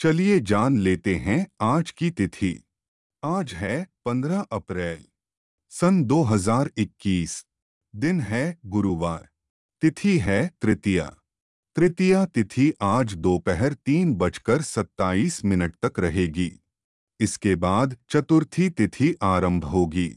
चलिए जान लेते हैं आज की तिथि। आज है 15 अप्रैल, सन 2021 दिन है गुरुवार, तिथि है तृतीया। तृतीया तिथि आज दोपहर तीन बजकर सत्ताईस मिनट तक रहेगी। इसके बाद चतुर्थी तिथि आरंभ होगी।